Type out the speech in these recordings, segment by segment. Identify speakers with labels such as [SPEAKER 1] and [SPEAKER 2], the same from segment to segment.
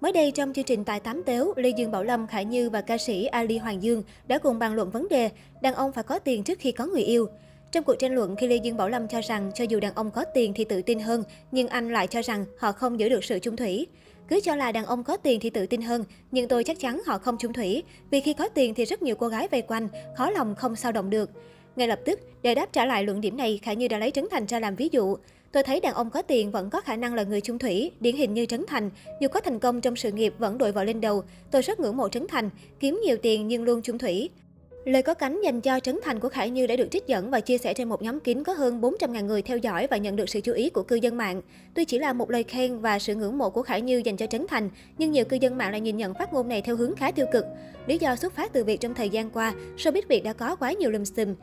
[SPEAKER 1] Mới đây trong chương trình Tài Tám Tếu, Lê Dương Bảo Lâm, Khải Như và ca sĩ Ali Hoàng Dương đã cùng bàn luận vấn đề đàn ông phải có tiền trước khi có người yêu. Trong cuộc tranh luận khi Lê Dương Bảo Lâm cho rằng cho dù đàn ông có tiền thì tự tin hơn, nhưng anh lại cho rằng họ không giữ được sự chung thủy. Cứ cho là đàn ông có tiền thì tự tin hơn, nhưng tôi chắc chắn họ không chung thủy, vì khi có tiền thì rất nhiều cô gái vây quanh, khó lòng không sao động được. Ngay lập tức, để đáp trả lại luận điểm này, Khải Như đã lấy Trấn Thành ra làm ví dụ. Tôi thấy đàn ông có tiền vẫn có khả năng là người chung thủy, điển hình như Trấn Thành. Dù có thành công trong sự nghiệp vẫn đội vào lên đầu. Tôi rất ngưỡng mộ Trấn Thành, kiếm nhiều tiền nhưng luôn chung thủy. Lời có cánh dành cho Trấn Thành của Khải Như đã được trích dẫn và chia sẻ trên một nhóm kín có hơn 400.000 người theo dõi và nhận được sự chú ý của cư dân mạng. Tuy chỉ là một lời khen và sự ngưỡng mộ của Khải Như dành cho Trấn Thành, nhưng nhiều cư dân mạng lại nhìn nhận phát ngôn này theo hướng khá tiêu cực. Lý do xuất phát từ việc trong thời gian qua, showbiz Việt đã có quá nhiều lùm xùm.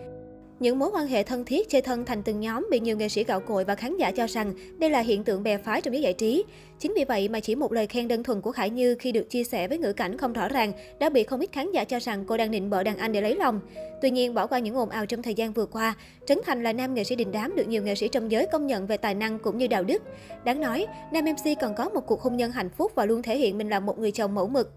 [SPEAKER 1] Những mối quan hệ thân thiết chơi thân thành từng nhóm bị nhiều nghệ sĩ gạo cội và khán giả cho rằng đây là hiện tượng bè phái trong giới giải trí. Chính vì vậy mà chỉ một lời khen đơn thuần của Khải Như khi được chia sẻ với ngữ cảnh không rõ ràng đã bị không ít khán giả cho rằng cô đang nịnh bợ đàn anh để lấy lòng. Tuy nhiên, bỏ qua những ồn ào trong thời gian vừa qua, Trấn Thành là nam nghệ sĩ đình đám được nhiều nghệ sĩ trong giới công nhận về tài năng cũng như đạo đức. Đáng nói, nam MC còn có một cuộc hôn nhân hạnh phúc và luôn thể hiện mình là một người chồng mẫu mực.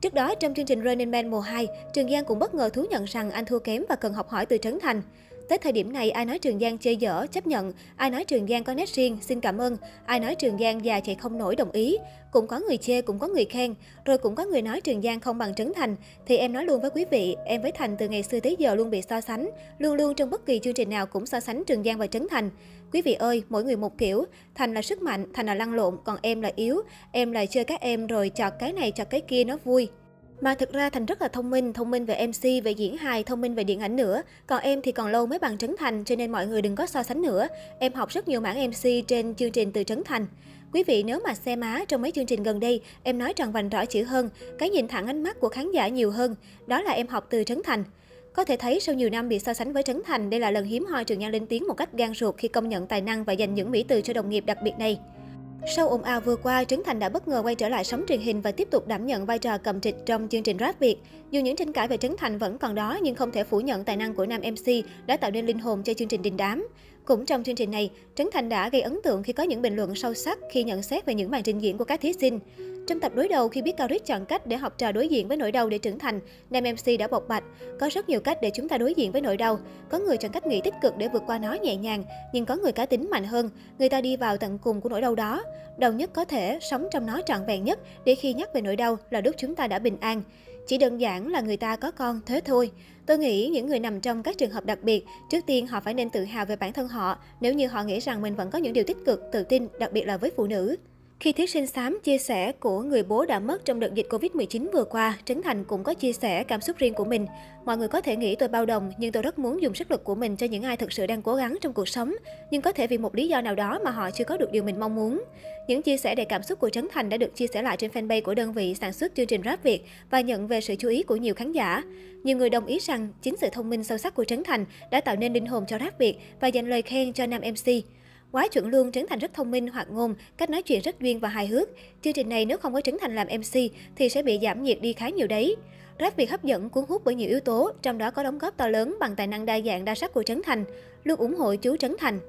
[SPEAKER 1] Trước đó, trong chương trình Running Man mùa 2, Trường Giang cũng bất ngờ thú nhận rằng anh thua kém và cần học hỏi từ Trấn Thành. Tới thời điểm này, ai nói Trường Giang chơi dở, chấp nhận. Ai nói Trường Giang có nét riêng, xin cảm ơn. Ai nói Trường Giang già chạy không nổi, đồng ý. Cũng có người chê, cũng có người khen. Rồi cũng có người nói Trường Giang không bằng Trấn Thành. Thì em nói luôn với quý vị, em với Thành từ ngày xưa tới giờ luôn bị so sánh. Luôn luôn trong bất kỳ chương trình nào cũng so sánh Trường Giang và Trấn Thành. Quý vị ơi, mỗi người một kiểu. Thành là sức mạnh, Thành là lăn lộn, còn em là yếu. Em là chơi các em rồi chọt cái này chọt cái kia nó vui. Mà thực ra Thành rất là thông minh, thông minh về MC, về diễn hài, thông minh về điện ảnh nữa. Còn em thì còn lâu mới bằng Trấn Thành, cho nên mọi người đừng có so sánh nữa. Em học rất nhiều mảng MC trên chương trình từ Trấn Thành. Quý vị nếu mà xem má trong mấy chương trình gần đây, em nói tròn vành rõ chữ hơn, cái nhìn thẳng ánh mắt của khán giả nhiều hơn. Đó là em học từ Trấn Thành. Có thể thấy sau nhiều năm bị so sánh với Trấn Thành, đây là lần hiếm hoi Trường Nhan lên tiếng một cách gan ruột khi công nhận tài năng và dành những mỹ từ cho đồng nghiệp đặc biệt này. Sau ồn ào vừa qua, Trấn Thành đã bất ngờ quay trở lại sóng truyền hình và tiếp tục đảm nhận vai trò cầm trịch trong chương trình Rap Việt. Dù những tranh cãi về Trấn Thành vẫn còn đó, nhưng không thể phủ nhận tài năng của nam MC đã tạo nên linh hồn cho chương trình đình đám. Cũng trong chương trình này, Trấn Thành đã gây ấn tượng khi có những bình luận sâu sắc khi nhận xét về những màn trình diễn của các thí sinh. Trong tập đối đầu khi biết Cao Rít chọn cách để học trò đối diện với nỗi đau để trưởng thành, nam MC đã bộc bạch, có rất nhiều cách để chúng ta đối diện với nỗi đau. Có người chọn cách nghĩ tích cực để vượt qua nó nhẹ nhàng, nhưng có người cá tính mạnh hơn, người ta đi vào tận cùng của nỗi đau đó. Đau nhất có thể, sống trong nó trọn vẹn nhất, để khi nhắc về nỗi đau là lúc chúng ta đã bình an. Chỉ đơn giản là người ta có con, thế thôi. Tôi nghĩ những người nằm trong các trường hợp đặc biệt, trước tiên họ phải nên tự hào về bản thân họ, nếu như họ nghĩ rằng mình vẫn có những điều tích cực, tự tin, đặc biệt là với phụ nữ. Khi thí sinh xám chia sẻ của người bố đã mất trong đợt dịch Covid-19 vừa qua, Trấn Thành cũng có chia sẻ cảm xúc riêng của mình. Mọi người có thể nghĩ tôi bao đồng, nhưng tôi rất muốn dùng sức lực của mình cho những ai thực sự đang cố gắng trong cuộc sống. Nhưng có thể vì một lý do nào đó mà họ chưa có được điều mình mong muốn. Những chia sẻ đầy cảm xúc của Trấn Thành đã được chia sẻ lại trên fanpage của đơn vị sản xuất chương trình Rap Việt và nhận về sự chú ý của nhiều khán giả. Nhiều người đồng ý rằng chính sự thông minh sâu sắc của Trấn Thành đã tạo nên linh hồn cho Rap Việt và dành lời khen cho nam MC. Quá chuẩn luôn, Trấn Thành rất thông minh, hoạt ngôn, cách nói chuyện rất duyên và hài hước. Chương trình này nếu không có Trấn Thành làm MC thì sẽ bị giảm nhiệt đi khá nhiều đấy. Rap Việt hấp dẫn, cuốn hút bởi nhiều yếu tố, trong đó có đóng góp to lớn bằng tài năng đa dạng đa sắc của Trấn Thành. Luôn ủng hộ chú Trấn Thành.